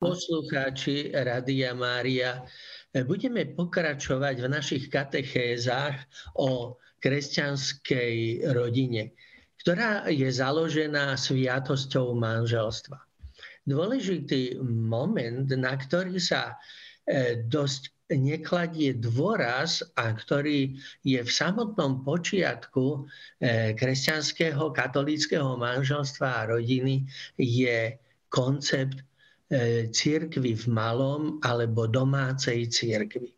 Poslucháči Radia Mária, budeme pokračovať v našich katechézach o kresťanskej rodine, ktorá je založená sviatosťou manželstva. Dôležitý moment, na ktorý sa e, dosť nekladie dôraz a ktorý je v samotnom počiatku e, kresťanského katolického manželstva a rodiny, je koncept církvy v malom alebo domácej církvy.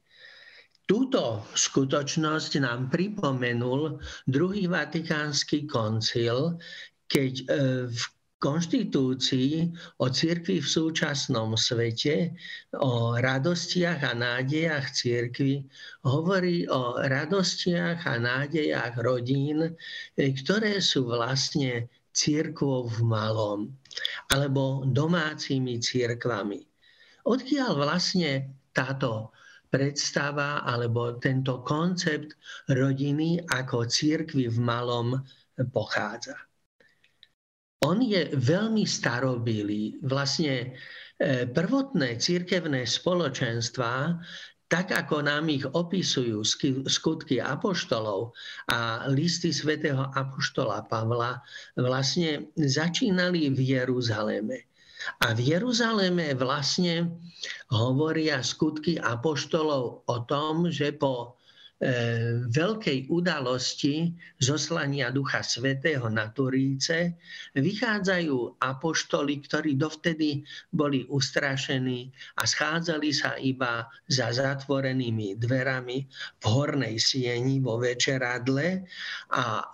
Túto skutočnosť nám pripomenul druhý vatikánsky koncil, keď e, v konštitúcii o cirkvi v súčasnom svete, o radostiach a nádejach cirkvi, hovorí o radostiach a nádejach rodín, e, ktoré sú vlastne církvou v malom alebo domácimi církvami. Odkiaľ vlastne táto predstava alebo tento koncept rodiny ako církvy v malom pochádza? on je veľmi starobilý. Vlastne e, prvotné církevné spoločenstva, tak ako nám ich opisujú skutky apoštolov a listy svätého apoštola Pavla, vlastne začínali v Jeruzaleme. A v Jeruzaleme vlastne hovoria skutky apoštolov o tom, že po veľkej udalosti zoslania Ducha Svetého na Turíce vychádzajú apoštoli, ktorí dovtedy boli ustrašení a schádzali sa iba za zatvorenými dverami v hornej sieni vo večeradle a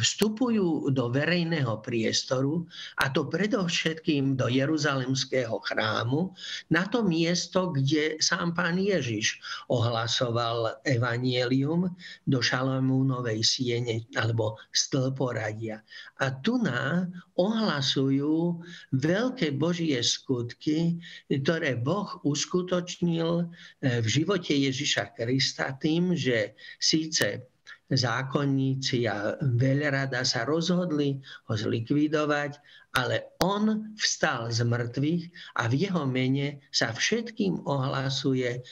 vstupujú do verejného priestoru a to predovšetkým do Jeruzalemského chrámu, na to miesto, kde sám pán Ježiš ohlasoval evanie evanielium do Šalamúnovej siene alebo stĺporadia. A tu na ohlasujú veľké Božie skutky, ktoré Boh uskutočnil eh, v živote Ježiša Krista tým, že síce zákonníci a veľrada sa rozhodli ho zlikvidovať, ale on vstal z mŕtvych a v jeho mene sa všetkým ohlasuje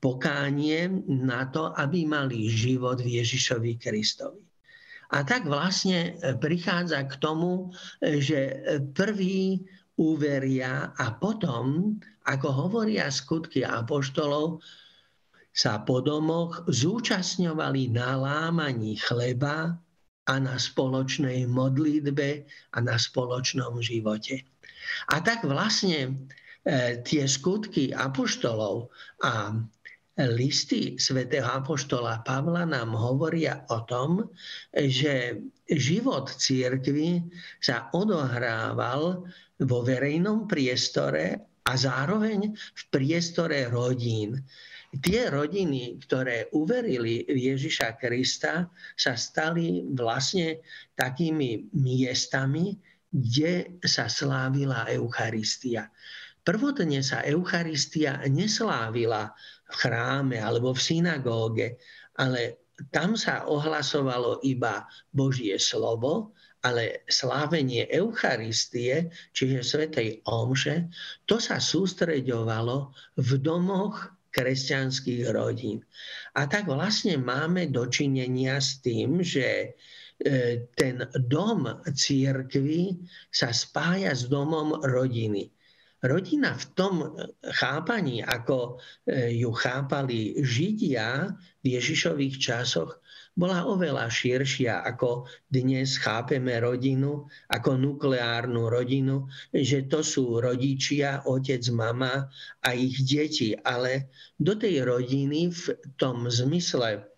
pokánie na to, aby mali život v Ježišovi Kristovi. A tak vlastne e, prichádza k tomu, e, že e, prvý uveria a potom, ako hovoria skutky apoštolov, sa po domoch zúčastňovali na lámaní chleba a na spoločnej modlitbe a na spoločnom živote. A tak vlastne tie skutky apoštolov a listy svätého Apoštola Pavla nám hovoria o tom, že život církvy sa odohrával vo verejnom priestore a zároveň v priestore rodín. Tie rodiny, ktoré uverili v Ježiša Krista, sa stali vlastne takými miestami, kde sa slávila Eucharistia. Prvotne sa Eucharistia neslávila v chráme alebo v synagóge, ale tam sa ohlasovalo iba Božie slovo, ale slávenie Eucharistie, čiže Svetej Omše, to sa sústreďovalo v domoch kresťanských rodín. A tak vlastne máme dočinenia s tým, že e, ten dom církvy sa spája s domom rodiny. Rodina v tom chápaní, ako e, ju chápali Židia v Ježišových časoch, bola oveľa širšia, ako dnes chápeme rodinu, ako nukleárnu rodinu, že to sú rodičia, otec, mama a ich deti. Ale do tej rodiny v tom zmysle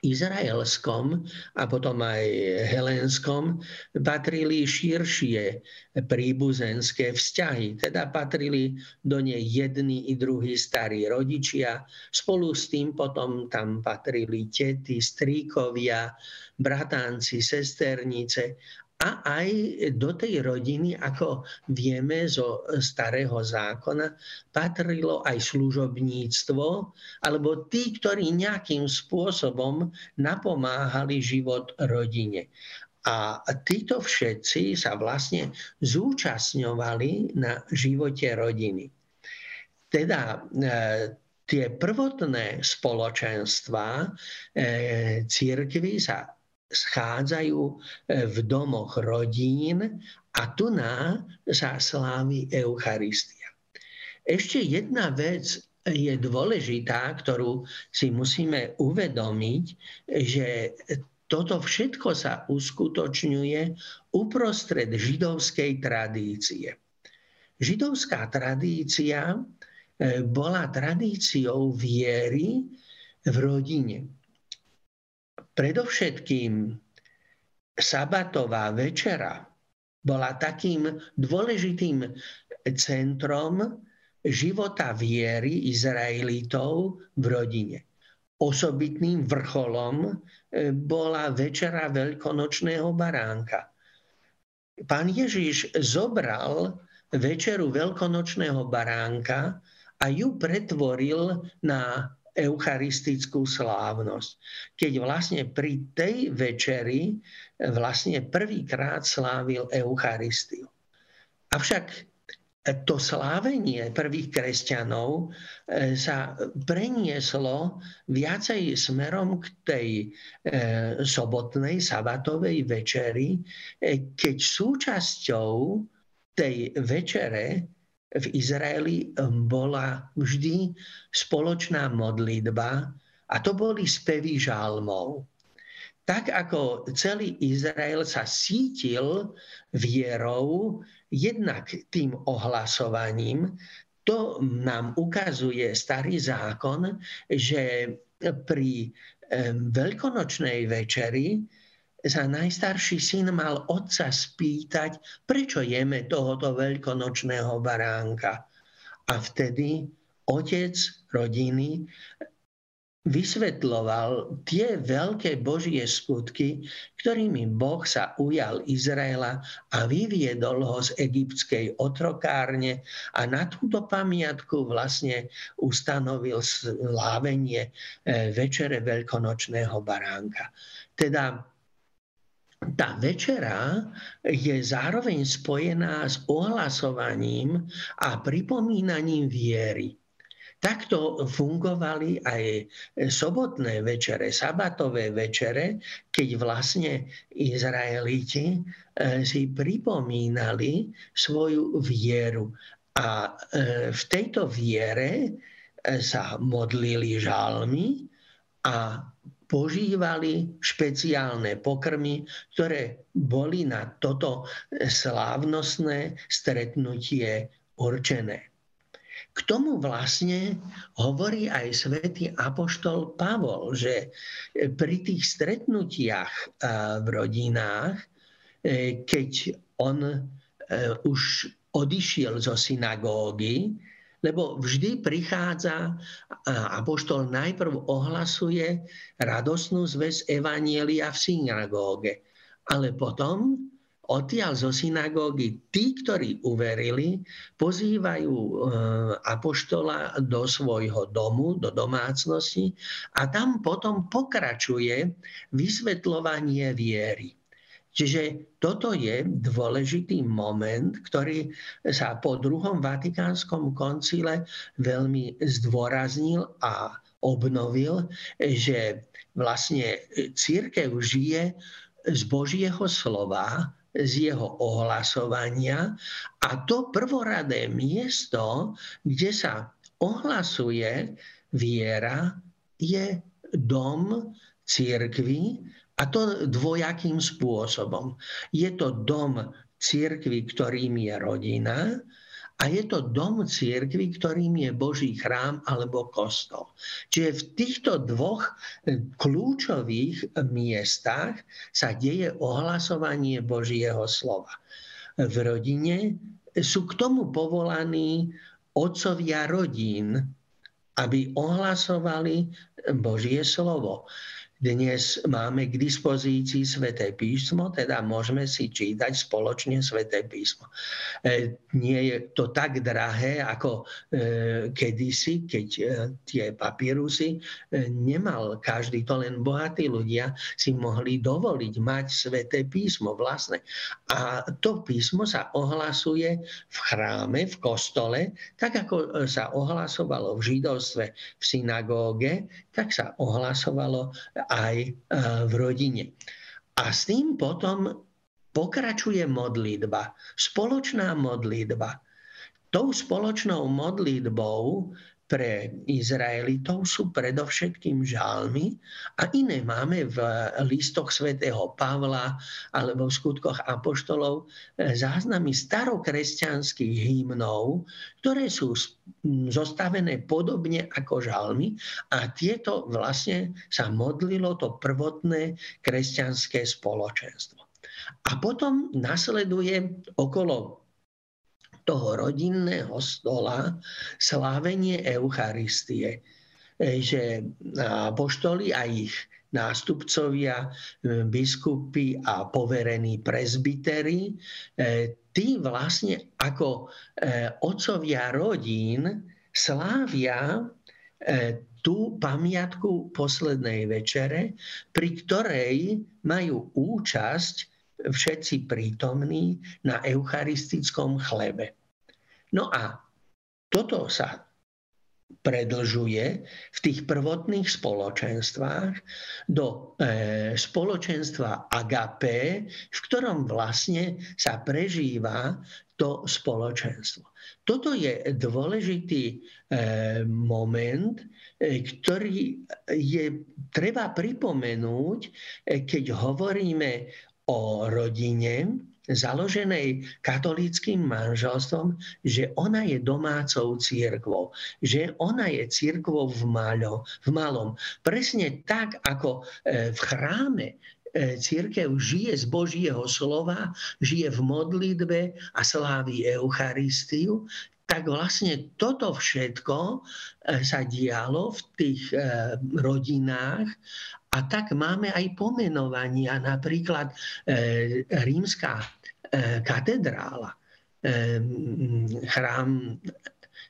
izraelskom a potom aj helénskom patrili širšie príbuzenské vzťahy. Teda patrili do nej jedni i druhí starí rodičia. Spolu s tým potom tam patrili tety, stríkovia, bratánci, sesternice a aj do tej rodiny, ako vieme zo starého zákona, patrilo aj služobníctvo, alebo tí, ktorí nejakým spôsobom napomáhali život rodine. A títo všetci sa vlastne zúčastňovali na živote rodiny. Teda e, tie prvotné spoločenstva e, církvy sa schádzajú e, v domoch rodín a tu na sa slávi Eucharistia. Ešte jedna vec je dôležitá, ktorú si musíme uvedomiť, že toto všetko sa uskutočňuje uprostred židovskej tradície. Židovská tradícia e, bola tradíciou viery v rodine. Predovšetkým sabatová večera bola takým dôležitým centrom života viery Izraelitov v rodine. Osobitným vrcholom E, bola večera veľkonočného baránka. Pán Ježiš zobral večeru veľkonočného baránka a ju pretvoril na eucharistickú slávnosť. Keď vlastne pri tej večeri vlastne prvýkrát slávil Eucharistiu. Avšak to slávenie prvých kresťanov e, sa prenieslo viacej smerom k tej sobotnej, sabatovej večeri, keď súčasťou tej večere v Izraeli bola vždy spoločná modlitba a to boli spevy žalmov. Tak ako celý Izrael sa sítil vierou, Jednak tým ohlasovaním, to nám ukazuje starý zákon, že pri veľkonočnej večeri sa najstarší syn mal otca spýtať, prečo jeme tohoto veľkonočného baránka. A vtedy otec rodiny vysvetloval tie veľké Božie skutky, ktorými Boh sa ujal Izraela a vyviedol ho z egyptskej otrokárne a na túto pamiatku vlastne ustanovil slávenie e, večere veľkonočného baránka. Teda tá večera je zároveň spojená s ohlasovaním a pripomínaním viery. Takto fungovali aj sobotné večere, sabatové večere, keď vlastne Izraeliti eh, si pripomínali svoju vieru. A eh, v tejto viere eh, sa modlili žalmy a požívali špeciálne pokrmy, ktoré boli na toto slávnostné stretnutie určené. K tomu vlastne hovorí aj svätý Apoštol Pavol, že pri tých stretnutiach v rodinách, e, keď on e, už odišiel zo synagógy, lebo vždy prichádza apoštol najprv ohlasuje radosnú zväz Evanielia v synagóge, ale potom odtiaľ zo synagógy tí, ktorí uverili, pozývajú e, apoštola do svojho domu, do domácnosti a tam potom pokračuje vysvetľovanie viery. Čiže toto je dôležitý moment, ktorý sa po druhom Vatikánskom koncile veľmi zdôraznil a obnovil, že vlastne církev žije z Božieho slova z jeho ohlasovania a to prvoradé miesto, kde sa ohlasuje viera, je dom církvy a to dvojakým spôsobom. Je to dom církvy, ktorým je rodina, a je to dom církvy, ktorým je Boží chrám alebo kostol. Čiže v týchto dvoch e, kľúčových miestach sa deje ohlasovanie Božieho slova. V rodine sú k tomu povolaní otcovia rodín, aby ohlasovali Božie slovo. Dnes máme k dispozícii Sveté písmo, teda môžeme si čítať spoločne Sveté písmo. E, nie je to tak drahé ako e, kedysi, keď e, tie papírusy nemal každý, to len bohatí ľudia si mohli dovoliť mať Sveté písmo vlastné. A to písmo sa ohlasuje v chráme, v kostole, tak ako sa ohlasovalo v židovstve v synagóge, tak sa ohlasovalo aj e, v rodine. A s tým potom pokračuje modlitba, spoločná modlitba. Tou spoločnou modlitbou pre Izraelitov sú predovšetkým žalmy a iné máme v listoch svätého Pavla alebo v skutkoch apoštolov e, záznamy starokresťanských hymnov, ktoré sú zostavené podobne ako žalmy a tieto vlastne sa modlilo to prvotné kresťanské spoločenstvo. A potom nasleduje okolo toho rodinného stola slávenie Eucharistie, e, že poštoli a ich nástupcovia, e, biskupy a poverení prezbitery, tí vlastne ako otcovia rodín slávia tú pamiatku poslednej večere, pri ktorej majú účasť všetci prítomní na eucharistickom chlebe. No a toto sa predlžuje v tých prvotných spoločenstvách do e, spoločenstva agapé, v ktorom vlastne sa prežíva to spoločenstvo. Toto je dôležitý e, moment, e, ktorý je treba pripomenúť, keď hovoríme o rodine, založenej katolíckým manželstvom, že ona je domácou církvou, že ona je církvou v, malo, v malom. Presne tak, ako e, v chráme e, církev žije z Božieho slova, žije v modlitbe a slávi Eucharistiu, tak vlastne toto všetko e, sa dialo v tých rodinách a tak máme aj pomenovania, napríklad rímska E, katedrála, e, chrám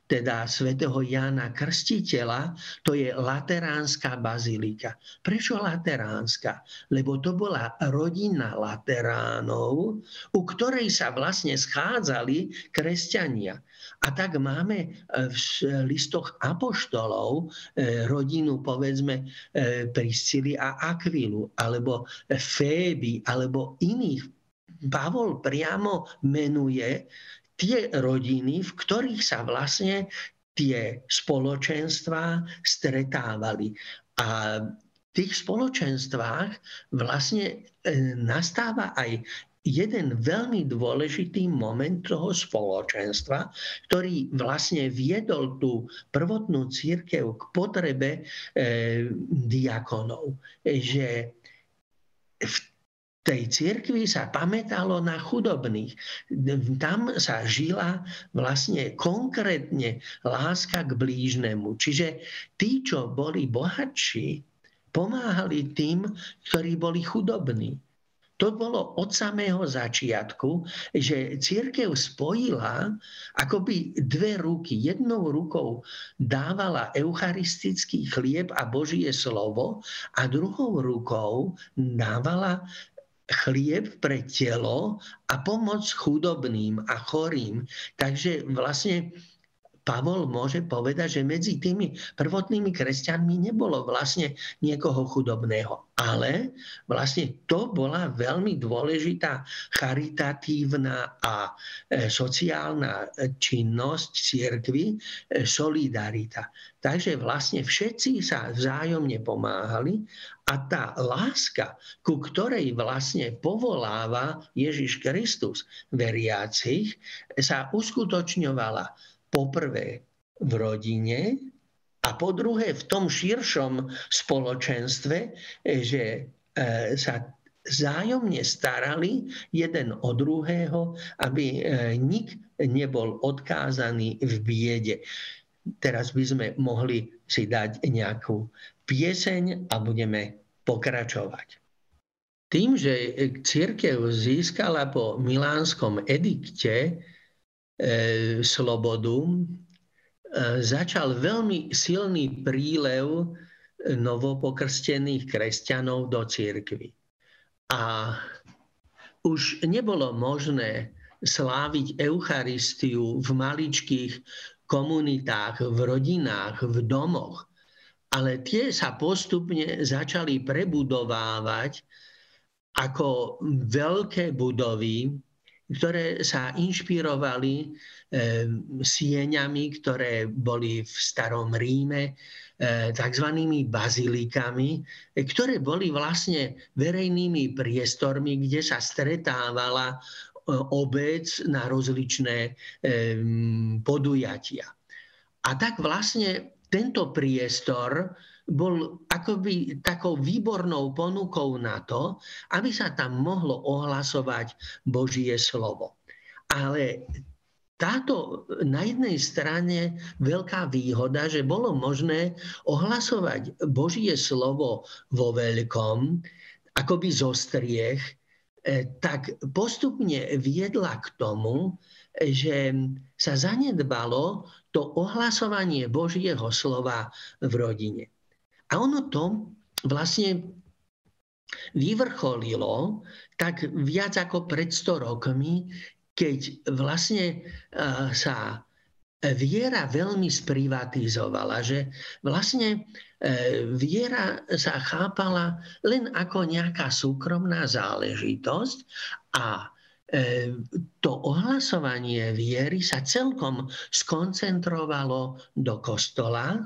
teda svätého Jána Krstiteľa, to je Lateránska bazilika. Prečo Lateránska? Lebo to bola rodina Lateránov, u ktorej sa vlastne schádzali kresťania. A tak máme e, v listoch apoštolov rodinu, povedzme, Priscily a Akvilu, alebo Féby, alebo iných Pavol priamo menuje tie rodiny, v ktorých sa vlastne tie spoločenstvá stretávali. A v tých spoločenstvách vlastne e, nastáva aj jeden veľmi dôležitý moment toho spoločenstva, ktorý vlastne viedol tú prvotnú církev k potrebe e, diakonov. Že v tej cirkvi sa pamätalo na chudobných. Tam sa žila vlastne konkrétne láska k blížnemu. Čiže tí, čo boli bohatší, pomáhali tým, ktorí boli chudobní. To bolo od samého začiatku, že církev spojila akoby dve ruky. Jednou rukou dávala eucharistický chlieb a Božie slovo a druhou rukou dávala chlieb pre telo a pomoc chudobným a chorým. Takže vlastne Pavol môže povedať, že medzi tými prvotnými kresťanmi nebolo vlastne niekoho chudobného. Ale vlastne to bola veľmi dôležitá charitatívna a e, sociálna činnosť církvy, e, solidarita. Takže vlastne všetci sa vzájomne pomáhali a tá láska, ku ktorej vlastne povoláva Ježiš Kristus veriacich, sa uskutočňovala poprvé v rodine a po druhé v tom širšom spoločenstve, že e, sa zájomne starali jeden o druhého, aby e, nik nebol odkázaný v biede. Teraz by sme mohli si dať nejakú pieseň a budeme pokračovať. Tým, že církev získala po milánskom edikte e, slobodu, e, začal veľmi silný prílev novopokrstených kresťanov do církvy. A už nebolo možné sláviť Eucharistiu v maličkých komunitách, v rodinách, v domoch, ale tie sa postupne začali prebudovávať ako veľké budovy, ktoré sa inšpirovali e, sieňami, ktoré boli v starom Ríme, e, tzv. bazilikami, ktoré boli vlastne verejnými priestormi, kde sa stretávala e, obec na rozličné e, podujatia. A tak vlastne tento priestor bol akoby takou výbornou ponukou na to, aby sa tam mohlo ohlasovať Božie slovo. Ale táto na jednej strane veľká výhoda, že bolo možné ohlasovať Božie slovo vo veľkom, akoby zo striech, e, tak postupne viedla k tomu, že sa zanedbalo to ohlasovanie Božieho slova v rodine. A ono to vlastne vyvrcholilo tak viac ako pred 100 rokmi, keď vlastne sa viera veľmi sprivatizovala, že vlastne e, viera sa chápala len ako nejaká súkromná záležitosť a e, to ohlasovanie viery sa celkom skoncentrovalo do kostola,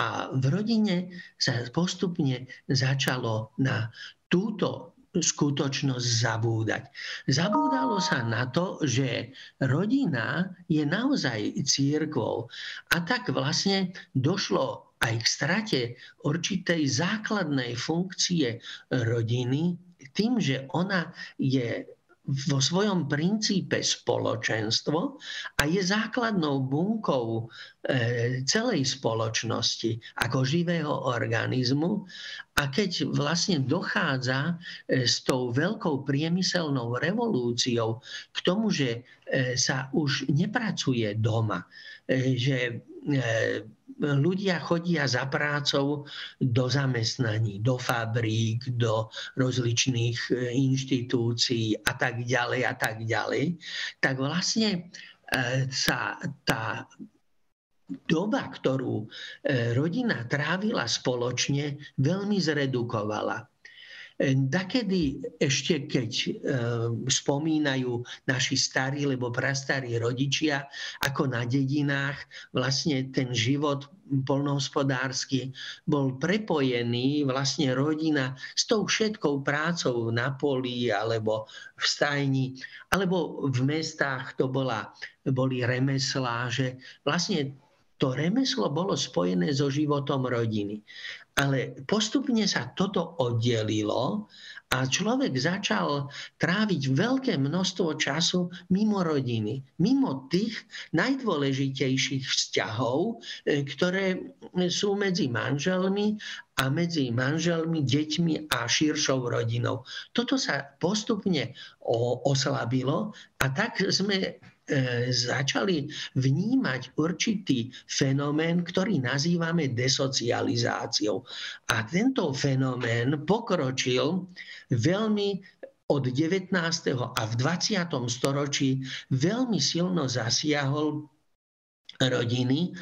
a v rodine sa postupne začalo na túto skutočnosť zabúdať. Zabúdalo sa na to, že rodina je naozaj církvou. A tak vlastne došlo aj k strate určitej základnej funkcie rodiny tým, že ona je vo svojom princípe spoločenstvo a je základnou bunkou e, celej spoločnosti ako živého organizmu. A keď vlastne dochádza e, s tou veľkou priemyselnou revolúciou k tomu, že e, sa už nepracuje doma, že ľudia chodia za prácou do zamestnaní, do fabrík, do rozličných e, inštitúcií a tak ďalej a tak ďalej, tak vlastne e, sa tá doba, ktorú e, rodina trávila spoločne, veľmi zredukovala. Dakedy ešte, keď e, spomínajú naši starí, lebo prastarí rodičia, ako na dedinách vlastne ten život polnohospodársky bol prepojený, vlastne rodina s tou všetkou prácou na poli alebo v stajni, alebo v mestách to bola, boli remeslá, že vlastne to remeslo bolo spojené so životom rodiny. Ale postupne sa toto oddelilo a človek začal tráviť veľké množstvo času mimo rodiny, mimo tých najdôležitejších vzťahov, e, ktoré sú medzi manželmi a medzi manželmi, deťmi a širšou rodinou. Toto sa postupne oslabilo a tak sme začali vnímať určitý fenomén, ktorý nazývame desocializáciou. A tento fenomén pokročil veľmi od 19. a v 20. storočí veľmi silno zasiahol rodiny,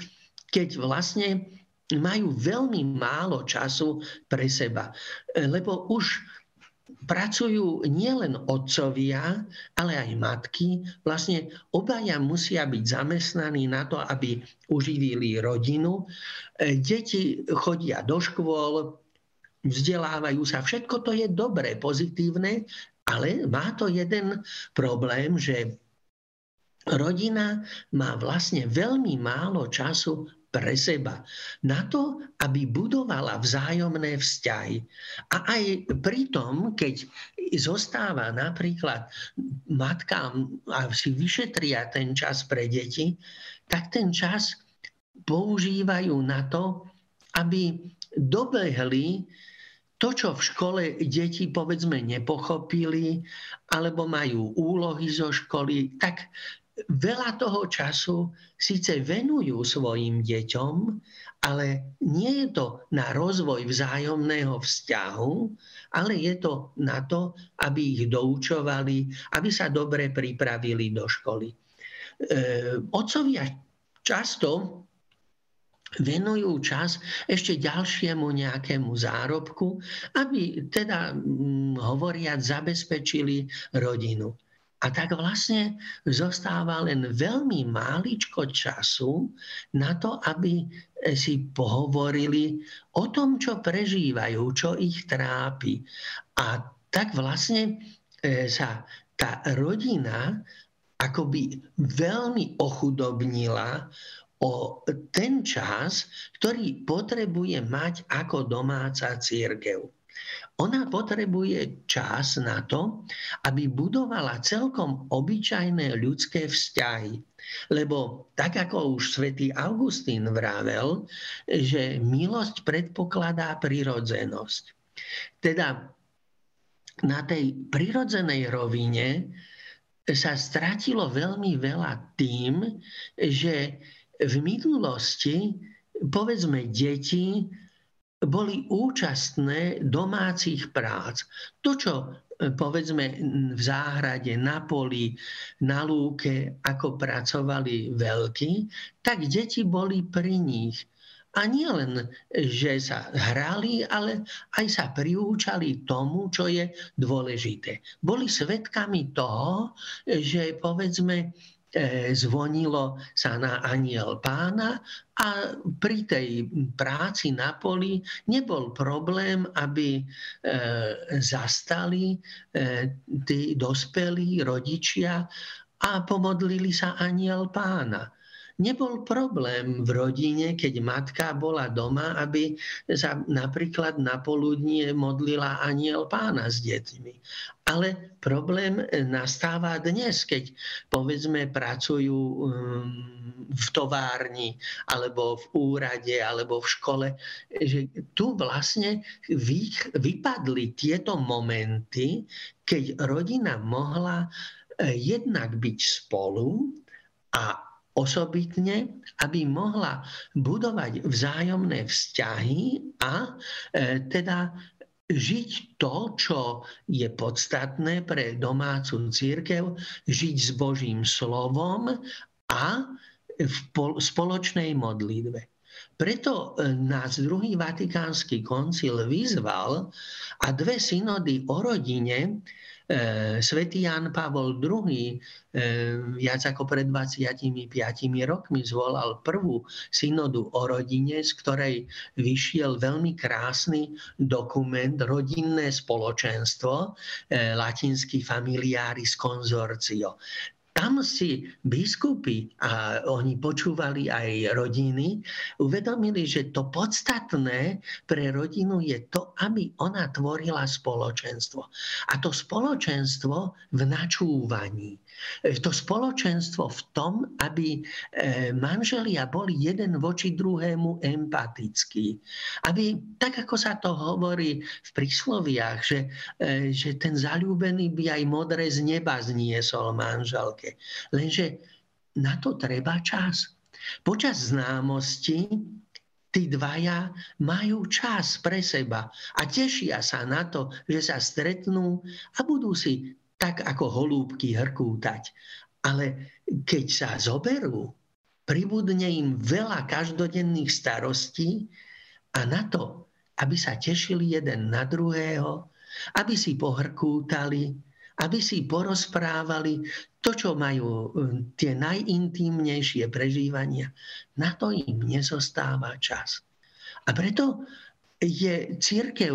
keď vlastne majú veľmi málo času pre seba. Lebo už pracujú nielen otcovia, ale aj matky. Vlastne obaja musia byť zamestnaní na to, aby uživili rodinu. E, deti chodia do škôl, vzdelávajú sa. Všetko to je dobré, pozitívne, ale má to jeden problém, že rodina má vlastne veľmi málo času pre seba. Na to, aby budovala vzájomné vzťahy. A aj pri tom, keď zostáva napríklad matkám a si vyšetria ten čas pre deti, tak ten čas používajú na to, aby dobehli to, čo v škole deti povedzme nepochopili, alebo majú úlohy zo školy, tak veľa toho času síce venujú svojim deťom, ale nie je to na rozvoj vzájomného vzťahu, ale je to na to, aby ich doučovali, aby sa dobre pripravili do školy. E, otcovia často venujú čas ešte ďalšiemu nejakému zárobku, aby teda hm, hovoriať zabezpečili rodinu. A tak vlastne zostáva len veľmi máličko času na to, aby si pohovorili o tom, čo prežívajú, čo ich trápi. A tak vlastne e, sa tá rodina akoby veľmi ochudobnila o ten čas, ktorý potrebuje mať ako domáca církev. Ona potrebuje čas na to, aby budovala celkom obyčajné ľudské vzťahy. Lebo tak ako už svätý Augustín vravel, že milosť predpokladá prirodzenosť. Teda na tej prirodzenej rovine sa stratilo veľmi veľa tým, že v minulosti povedzme deti boli účastné domácich prác. To, čo e, povedzme v záhrade, na poli, na lúke, ako pracovali veľkí, tak deti boli pri nich. A nie len, že sa hrali, ale aj sa priúčali tomu, čo je dôležité. Boli svedkami toho, že povedzme zvonilo sa na aniel pána a pri tej práci na poli nebol problém, aby e, zastali e, tí dospelí rodičia a pomodlili sa aniel pána nebol problém v rodine, keď matka bola doma, aby sa napríklad na poludnie modlila aniel pána s deťmi. Ale problém nastáva dnes, keď povedzme pracujú um, v továrni, alebo v úrade, alebo v škole, že tu vlastne vypadli tieto momenty, keď rodina mohla eh, jednak byť spolu a osobitne, aby mohla budovať vzájomné vzťahy a e, teda žiť to, čo je podstatné pre domácu církev, žiť s Božím slovom a v spoločnej modlitbe. Preto e, nás druhý vatikánsky koncil vyzval a dve synody o rodine svetý Jan Pavol II e, viac ako pred 25 rokmi zvolal prvú synodu o rodine, z ktorej vyšiel veľmi krásny dokument Rodinné spoločenstvo, e, latinský familiaris consortio tam si biskupy, a oni počúvali aj rodiny, uvedomili, že to podstatné pre rodinu je to, aby ona tvorila spoločenstvo. A to spoločenstvo v načúvaní. E, to spoločenstvo v tom, aby e, manželia boli jeden voči druhému empatickí. Aby, tak ako sa to hovorí v prísloviach, že, e, že ten zalúbený by aj modré z neba zniesol manželke. Lenže na to treba čas. Počas známosti tí dvaja majú čas pre seba a tešia sa na to, že sa stretnú a budú si tak ako holúbky hrkútať. Ale keď sa zoberú, pribudne im veľa každodenných starostí a na to, aby sa tešili jeden na druhého, aby si pohrkútali, aby si porozprávali to, čo majú hm, tie najintímnejšie prežívania, na to im nezostáva čas. A preto je církev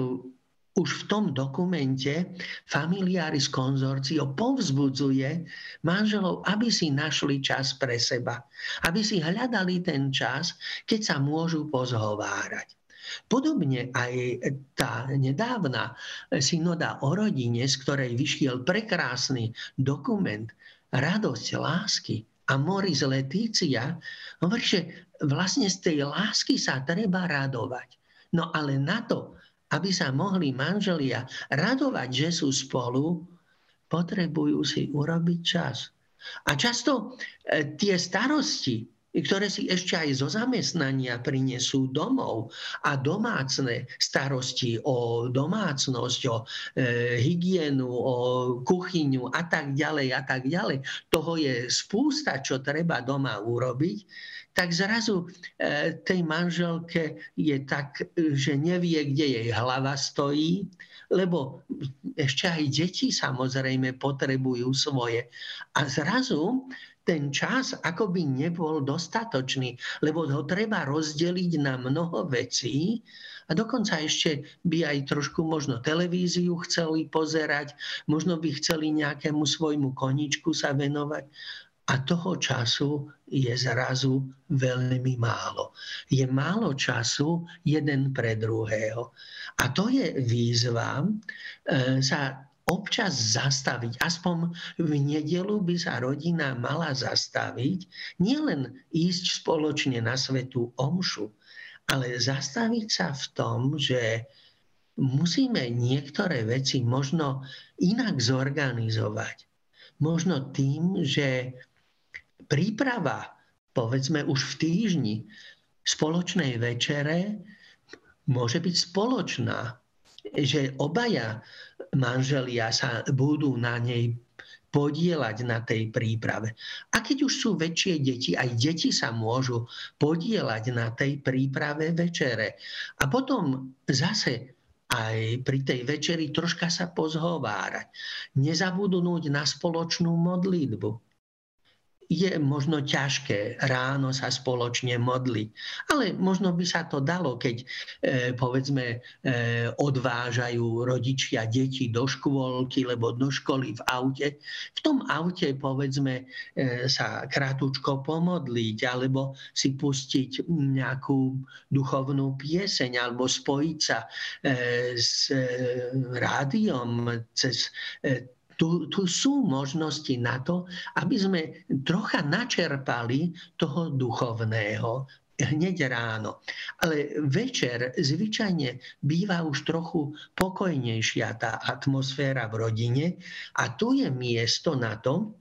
už v tom dokumente Familiaris Consortio povzbudzuje manželov, aby si našli čas pre seba. Aby si hľadali ten čas, keď sa môžu pozhovárať. Podobne aj tá nedávna synoda o rodine, z ktorej vyšiel prekrásny dokument Radosť lásky a Moris Letícia, hovorí, že vlastne z tej lásky sa treba radovať. No ale na to, aby sa mohli manželia radovať, že sú spolu, potrebujú si urobiť čas. A často e, tie starosti, ktoré si ešte aj zo zamestnania prinesú domov a domácne starosti o domácnosť, o e, hygienu, o kuchyňu a tak ďalej a tak ďalej. Toho je spústa, čo treba doma urobiť tak zrazu e, tej manželke je tak, že nevie, kde jej hlava stojí, lebo ešte aj deti samozrejme potrebujú svoje. A zrazu ten čas ako by nebol dostatočný, lebo ho treba rozdeliť na mnoho vecí a dokonca ešte by aj trošku možno televíziu chceli pozerať, možno by chceli nejakému svojmu koničku sa venovať a toho času je zrazu veľmi málo. Je málo času jeden pre druhého. A to je výzva e, sa občas zastaviť. Aspoň v nedelu by sa rodina mala zastaviť, nielen ísť spoločne na svetú omšu, ale zastaviť sa v tom, že musíme niektoré veci možno inak zorganizovať. Možno tým, že príprava, povedzme už v týždni, spoločnej večere môže byť spoločná. Že obaja manželia sa budú na nej podielať na tej príprave. A keď už sú väčšie deti, aj deti sa môžu podielať na tej príprave večere. A potom zase aj pri tej večeri troška sa pozhovárať. Nezabudnúť na spoločnú modlitbu je možno ťažké ráno sa spoločne modliť. Ale možno by sa to dalo, keď e, povedzme e, odvážajú rodičia deti do škôlky, lebo do školy v aute. V tom aute povedzme e, sa krátko pomodliť alebo si pustiť nejakú duchovnú pieseň alebo spojiť sa s rádiom cez tu, tu sú možnosti na to, aby sme trocha načerpali toho duchovného hneď ráno. Ale večer zvyčajne býva už trochu pokojnejšia tá atmosféra v rodine a tu je miesto na to,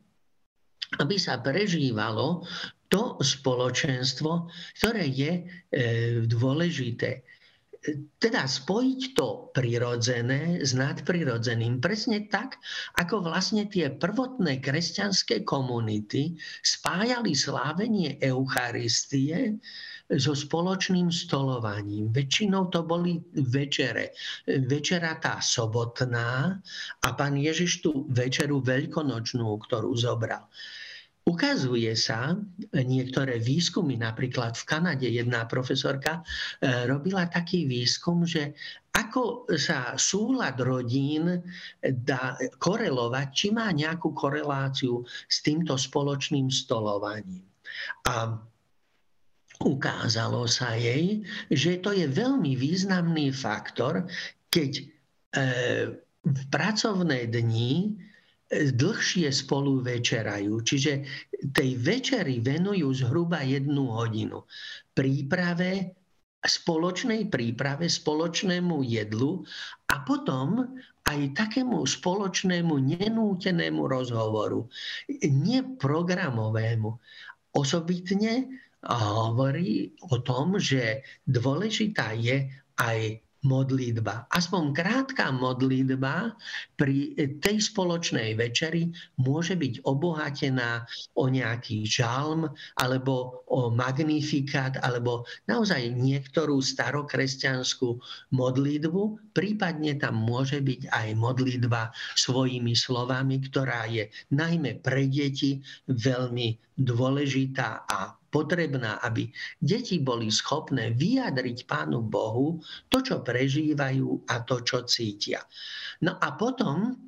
aby sa prežívalo to spoločenstvo, ktoré je e, dôležité teda spojiť to prirodzené s nadprirodzeným. Presne tak, ako vlastne tie prvotné kresťanské komunity spájali slávenie Eucharistie so spoločným stolovaním. Väčšinou to boli večere. Večera tá sobotná a pán Ježiš tú večeru veľkonočnú, ktorú zobral. Ukazuje sa, niektoré výskumy, napríklad v Kanade jedna profesorka e, robila taký výskum, že ako sa súlad rodín dá korelovať, či má nejakú koreláciu s týmto spoločným stolovaním. A ukázalo sa jej, že to je veľmi významný faktor, keď e, v pracovné dni dlhšie spolu večerajú. Čiže tej večeri venujú zhruba jednu hodinu. Príprave, spoločnej príprave, spoločnému jedlu a potom aj takému spoločnému nenútenému rozhovoru, neprogramovému. Osobitne hovorí o tom, že dôležitá je aj modlitba. Aspoň krátka modlitba pri tej spoločnej večeri môže byť obohatená o nejaký žalm alebo o magnifikát alebo naozaj niektorú starokresťanskú modlitbu. Prípadne tam môže byť aj modlitba svojimi slovami, ktorá je najmä pre deti veľmi dôležitá a potrebná, aby deti boli schopné vyjadriť Pánu Bohu to, čo prežívajú a to, čo cítia. No a potom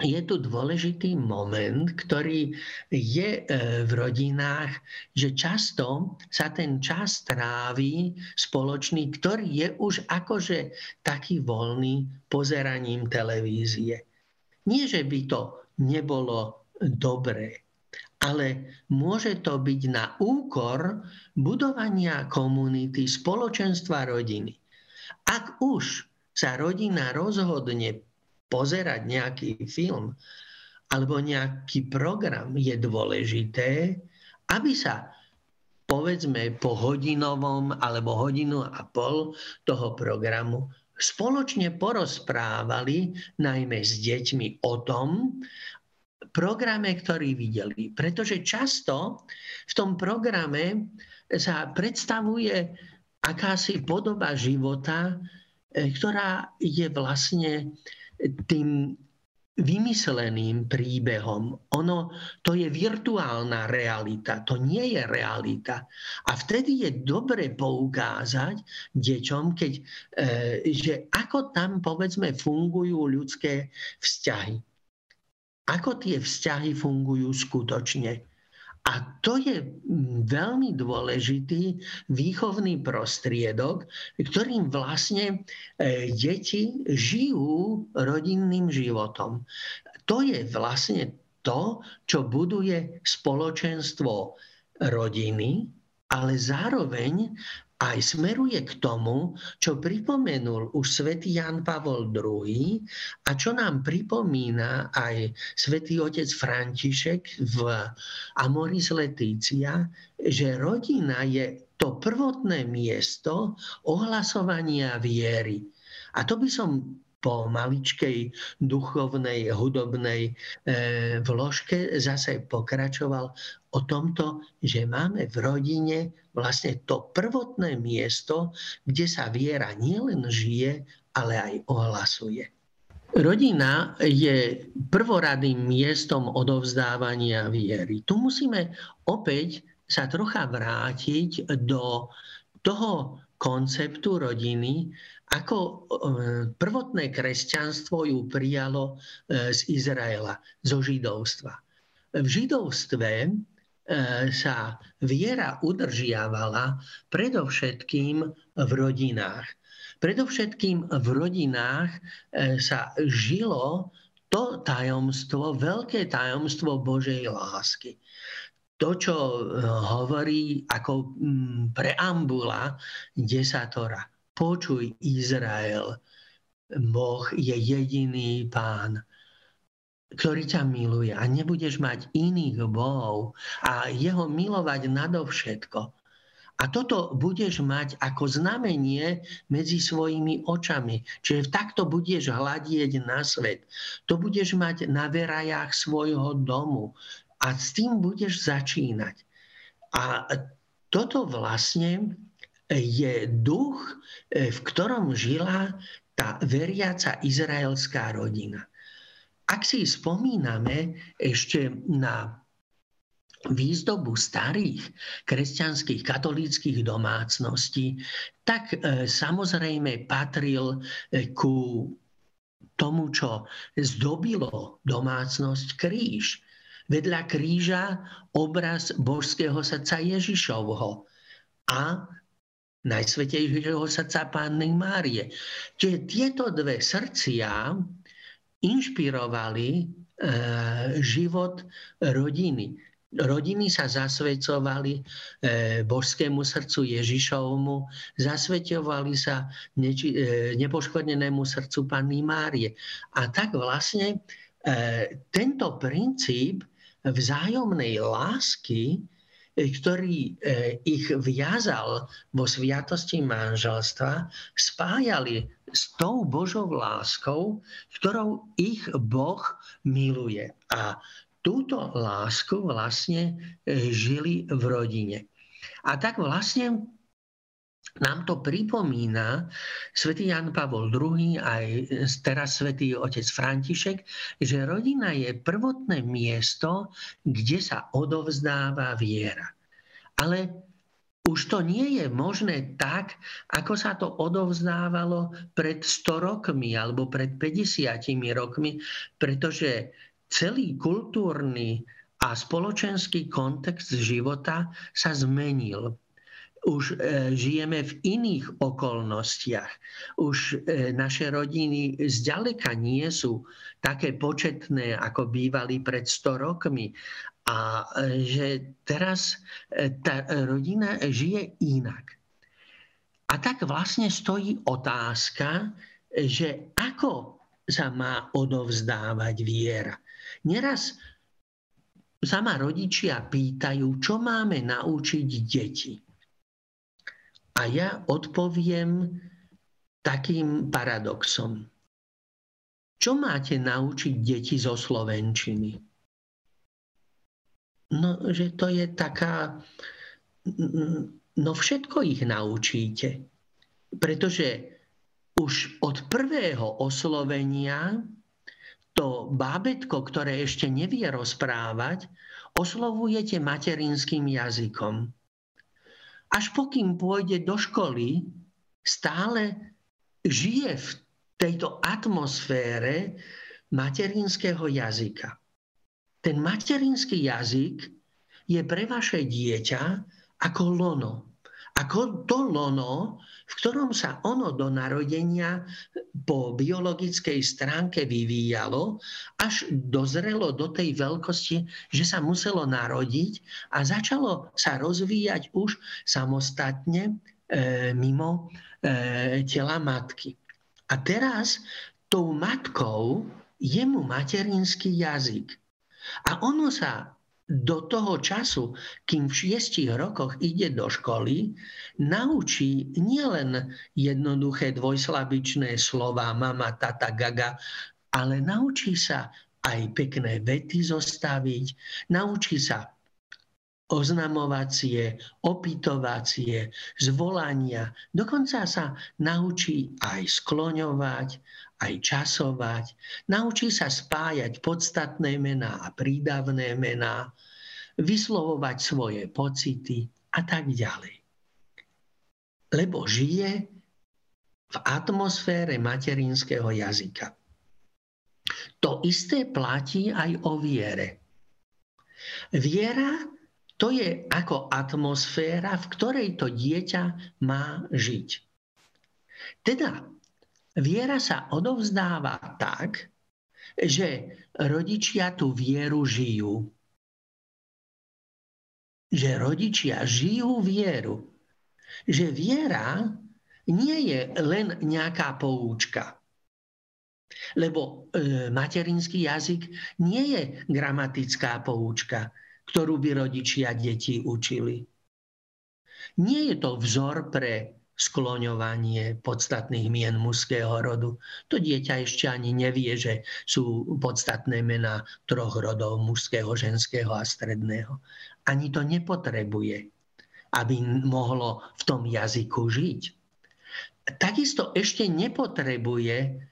je tu dôležitý moment, ktorý je e, v rodinách, že často sa ten čas trávi spoločný, ktorý je už akože taký voľný pozeraním televízie. Nie, že by to nebolo dobré, ale môže to byť na úkor budovania komunity, spoločenstva rodiny. Ak už sa rodina rozhodne pozerať nejaký film alebo nejaký program, je dôležité, aby sa povedzme po hodinovom alebo hodinu a pol toho programu spoločne porozprávali najmä s deťmi o tom, programe, ktorý videli. Pretože často v tom programe sa predstavuje akási podoba života, e, ktorá je vlastne tým vymysleným príbehom. Ono, to je virtuálna realita, to nie je realita. A vtedy je dobre poukázať deťom, keď, e, že ako tam povedzme fungujú ľudské vzťahy. Ako tie vzťahy fungujú skutočne. A to je veľmi dôležitý výchovný prostriedok, ktorým vlastne e, deti žijú rodinným životom. To je vlastne to, čo buduje spoločenstvo rodiny, ale zároveň aj smeruje k tomu, čo pripomenul už svätý Jan Pavol II a čo nám pripomína aj svätý otec František v Amoris Letícia, že rodina je to prvotné miesto ohlasovania viery. A to by som po maličkej duchovnej, hudobnej e, vložke zase pokračoval o tomto, že máme v rodine vlastne to prvotné miesto, kde sa viera nielen žije, ale aj ohlasuje. Rodina je prvoradým miestom odovzdávania viery. Tu musíme opäť sa trocha vrátiť do toho konceptu rodiny, ako e, prvotné kresťanstvo ju prijalo e, z Izraela, zo židovstva. V židovstve e, sa viera udržiavala predovšetkým v rodinách. Predovšetkým v rodinách sa žilo to tajomstvo, veľké tajomstvo Božej lásky. To, čo hovorí ako preambula desatora Počuj Izrael, Boh je jediný pán, ktorý ťa miluje a nebudeš mať iných bohov a jeho milovať nadovšetko. A toto budeš mať ako znamenie medzi svojimi očami. Čiže takto budeš hľadieť na svet. To budeš mať na verajách svojho domu. A s tým budeš začínať. A toto vlastne je duch, e, v ktorom žila tá veriaca izraelská rodina. Ak si spomíname ešte na výzdobu starých kresťanských katolíckých domácností, tak e, samozrejme patril e, ku tomu, čo zdobilo domácnosť kríž. Vedľa kríža obraz božského srdca Ježišovho a Najsvetejšieho srdca Panny Márie. Čiže tieto dve srdcia inšpirovali e, život rodiny. Rodiny sa zasvedcovali e, božskému srdcu Ježišovmu, zasveťovali sa neči, e, nepoškodenému srdcu Panny Márie. A tak vlastne e, tento princíp vzájomnej lásky ktorý e, ich viazal vo sviatosti manželstva, spájali s tou Božou láskou, ktorou ich Boh miluje. A túto lásku vlastne e, žili v rodine. A tak vlastne nám to pripomína svätý Jan Pavol II, aj teraz svätý otec František, že rodina je prvotné miesto, kde sa odovzdáva viera. Ale už to nie je možné tak, ako sa to odovzdávalo pred 100 rokmi alebo pred 50 rokmi, pretože celý kultúrny a spoločenský kontext života sa zmenil už e, žijeme v iných okolnostiach. Už e, naše rodiny zďaleka nie sú také početné, ako bývali pred 100 rokmi. A e, že teraz tá rodina žije inak. A tak vlastne stojí otázka, že ako sa má odovzdávať viera. Neraz sa ma rodičia pýtajú, čo máme naučiť deti. A ja odpoviem takým paradoxom. Čo máte naučiť deti zo Slovenčiny? No, že to je taká... No všetko ich naučíte. Pretože už od prvého oslovenia to bábetko, ktoré ešte nevie rozprávať, oslovujete materinským jazykom. Až pokým pôjde do školy, stále žije v tejto atmosfére materinského jazyka. Ten materinský jazyk je pre vaše dieťa ako lono. Ako to lono, v ktorom sa ono do narodenia po biologickej stránke vyvíjalo, až dozrelo do tej veľkosti, že sa muselo narodiť a začalo sa rozvíjať už samostatne e, mimo e, tela matky. A teraz tou matkou je mu materinský jazyk. A ono sa do toho času, kým v šiestich rokoch ide do školy, naučí nielen jednoduché dvojslabičné slova mama, tata, gaga, ale naučí sa aj pekné vety zostaviť, naučí sa oznamovacie, opytovacie, zvolania. Dokonca sa naučí aj skloňovať, aj časovať. Naučí sa spájať podstatné mená a prídavné mená, vyslovovať svoje pocity a tak ďalej. Lebo žije v atmosfére materinského jazyka. To isté platí aj o viere. Viera to je ako atmosféra, v ktorej to dieťa má žiť. Teda viera sa odovzdáva tak, že rodičia tú vieru žijú. Že rodičia žijú vieru. Že viera nie je len nejaká poučka. Lebo e, materinský jazyk nie je gramatická poučka ktorú by rodičia deti učili. Nie je to vzor pre skloňovanie podstatných mien mužského rodu. To dieťa ešte ani nevie, že sú podstatné mená troch rodov, mužského, ženského a stredného. Ani to nepotrebuje, aby mohlo v tom jazyku žiť. Takisto ešte nepotrebuje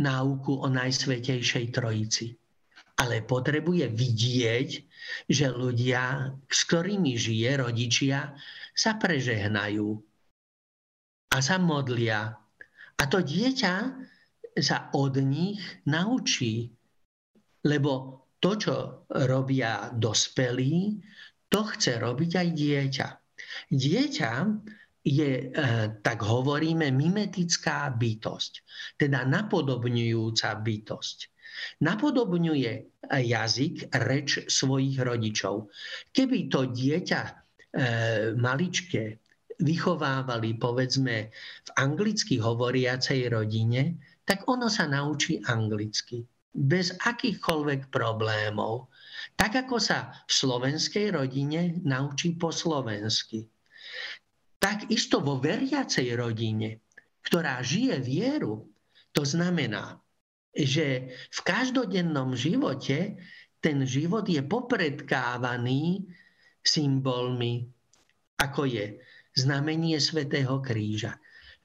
náuku o Najsvetejšej Trojici ale potrebuje vidieť, že ľudia, s ktorými žije, rodičia, sa prežehnajú a sa modlia. A to dieťa sa od nich naučí, lebo to, čo robia dospelí, to chce robiť aj dieťa. Dieťa je, e, tak hovoríme, mimetická bytosť, teda napodobňujúca bytosť napodobňuje jazyk, reč svojich rodičov. Keby to dieťa e, maličké vychovávali, povedzme, v anglicky hovoriacej rodine, tak ono sa naučí anglicky. Bez akýchkoľvek problémov. Tak ako sa v slovenskej rodine naučí po slovensky. Tak isto vo veriacej rodine, ktorá žije vieru, to znamená, že v každodennom živote ten život je popredkávaný symbolmi, ako je znamenie Svetého kríža.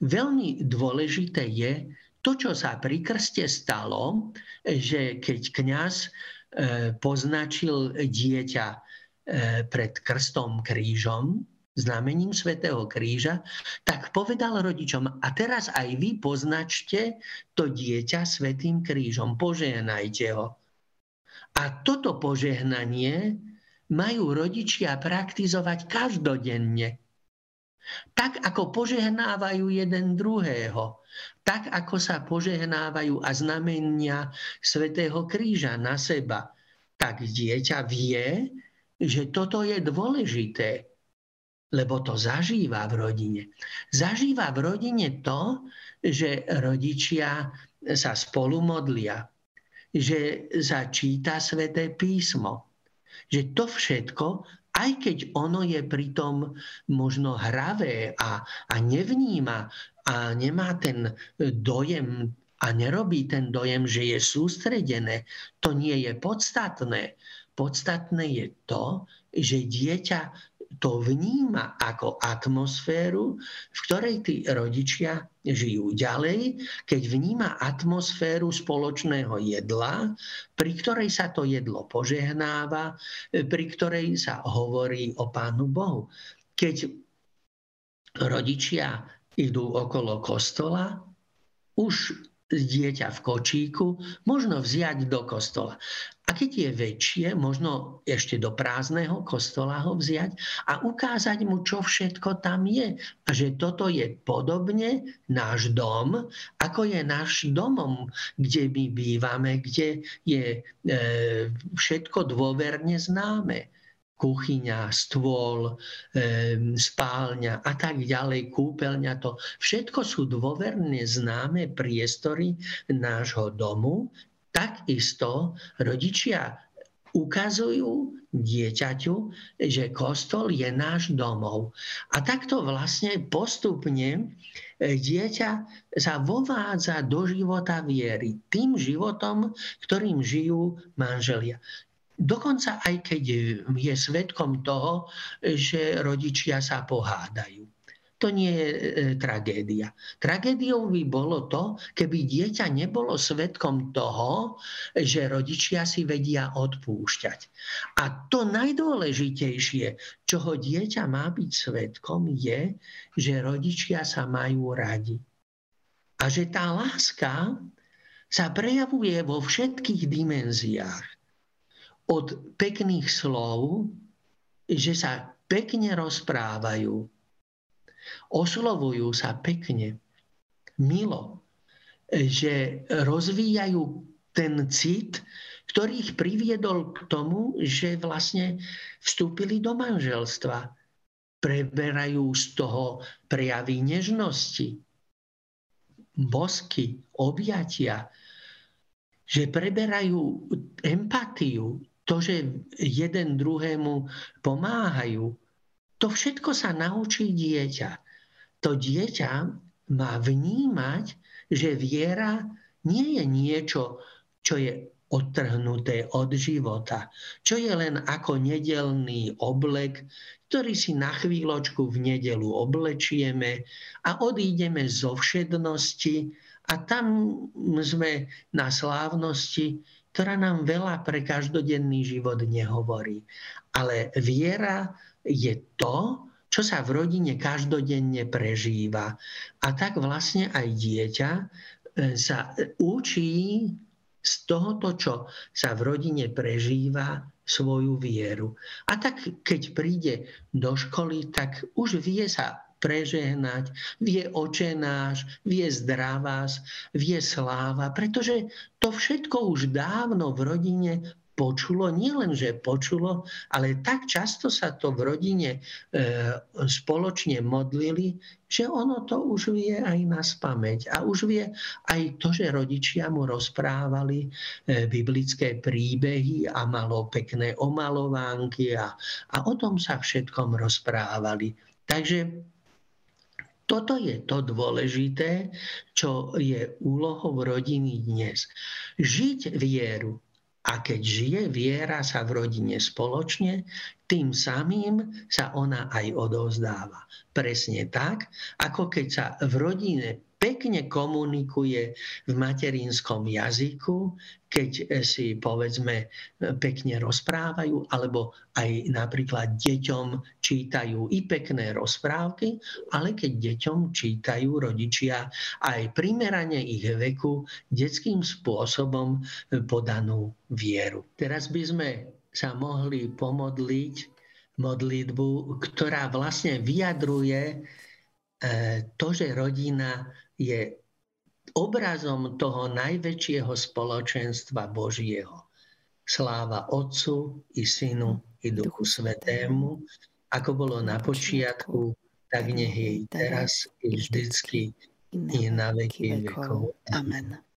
Veľmi dôležité je to, čo sa pri krste stalo, že keď kňaz e, poznačil dieťa e, pred krstom krížom, znamením Svetého kríža, tak povedal rodičom, a teraz aj vy poznačte to dieťa Svetým krížom, požehnajte ho. A toto požehnanie majú rodičia praktizovať každodenne. Tak ako požehnávajú jeden druhého, tak ako sa požehnávajú a znamenia Svetého kríža na seba, tak dieťa vie, že toto je dôležité lebo to zažíva v rodine. Zažíva v rodine to, že rodičia sa spolu modlia, že začíta sväté písmo, že to všetko, aj keď ono je pritom možno hravé a, a nevníma a nemá ten dojem a nerobí ten dojem, že je sústredené, to nie je podstatné. Podstatné je to, že dieťa to vníma ako atmosféru, v ktorej tí rodičia žijú ďalej, keď vníma atmosféru spoločného jedla, pri ktorej sa to jedlo požehnáva, pri ktorej sa hovorí o Pánu Bohu. Keď rodičia idú okolo kostola, už dieťa v kočíku možno vziať do kostola. A keď je väčšie, možno ešte do prázdneho kostola ho vziať a ukázať mu, čo všetko tam je. A že toto je podobne náš dom, ako je náš domom, kde my bývame, kde je e, všetko dôverne známe kuchyňa, stôl, spálňa a tak ďalej, kúpeľňa, to všetko sú dôverne známe priestory nášho domu. Takisto rodičia ukazujú dieťaťu, že kostol je náš domov. A takto vlastne postupne e, dieťa sa vovádza do života viery. Tým životom, ktorým žijú manželia. Dokonca aj keď je svetkom toho, že rodičia sa pohádajú. To nie je e, tragédia. Tragédiou by bolo to, keby dieťa nebolo svetkom toho, že rodičia si vedia odpúšťať. A to najdôležitejšie, čoho dieťa má byť svetkom, je, že rodičia sa majú radi. A že tá láska sa prejavuje vo všetkých dimenziách od pekných slov, že sa pekne rozprávajú, oslovujú sa pekne, milo, že rozvíjajú ten cit, ktorý ich priviedol k tomu, že vlastne vstúpili do manželstva. Preberajú z toho prejavy nežnosti, bosky, objatia, že preberajú empatiu, to, že jeden druhému pomáhajú, to všetko sa naučí dieťa. To dieťa má vnímať, že viera nie je niečo, čo je odtrhnuté od života, čo je len ako nedelný oblek, ktorý si na chvíľočku v nedelu oblečieme a odídeme zo všednosti a tam sme na slávnosti ktorá nám veľa pre každodenný život nehovorí. Ale viera je to, čo sa v rodine každodenne prežíva. A tak vlastne aj dieťa e, sa učí z tohoto, čo sa v rodine prežíva, svoju vieru. A tak keď príde do školy, tak už vie sa prežehnať, vie očenáš, vie zdravás, vie sláva, pretože to všetko už dávno v rodine počulo, nielen, že počulo, ale tak často sa to v rodine e, spoločne modlili, že ono to už vie aj na spameť. A už vie aj to, že rodičia mu rozprávali e, biblické príbehy a malo pekné omalovánky a, a o tom sa všetkom rozprávali. Takže toto je to dôležité, čo je úlohou rodiny dnes. Žiť vieru. A keď žije viera sa v rodine spoločne, tým samým sa ona aj odovzdáva. Presne tak, ako keď sa v rodine pekne komunikuje v materinskom jazyku, keď si povedzme pekne rozprávajú, alebo aj napríklad deťom čítajú i pekné rozprávky, ale keď deťom čítajú rodičia aj primerane ich veku detským spôsobom podanú vieru. Teraz by sme sa mohli pomodliť modlitbu, ktorá vlastne vyjadruje eh, to, že rodina je obrazom toho najväčšieho spoločenstva Božieho. Sláva Otcu i Synu i Duchu Svetému, ako bolo na počiatku, tak nech je i teraz, i vždycky, i na veky vekov. Amen.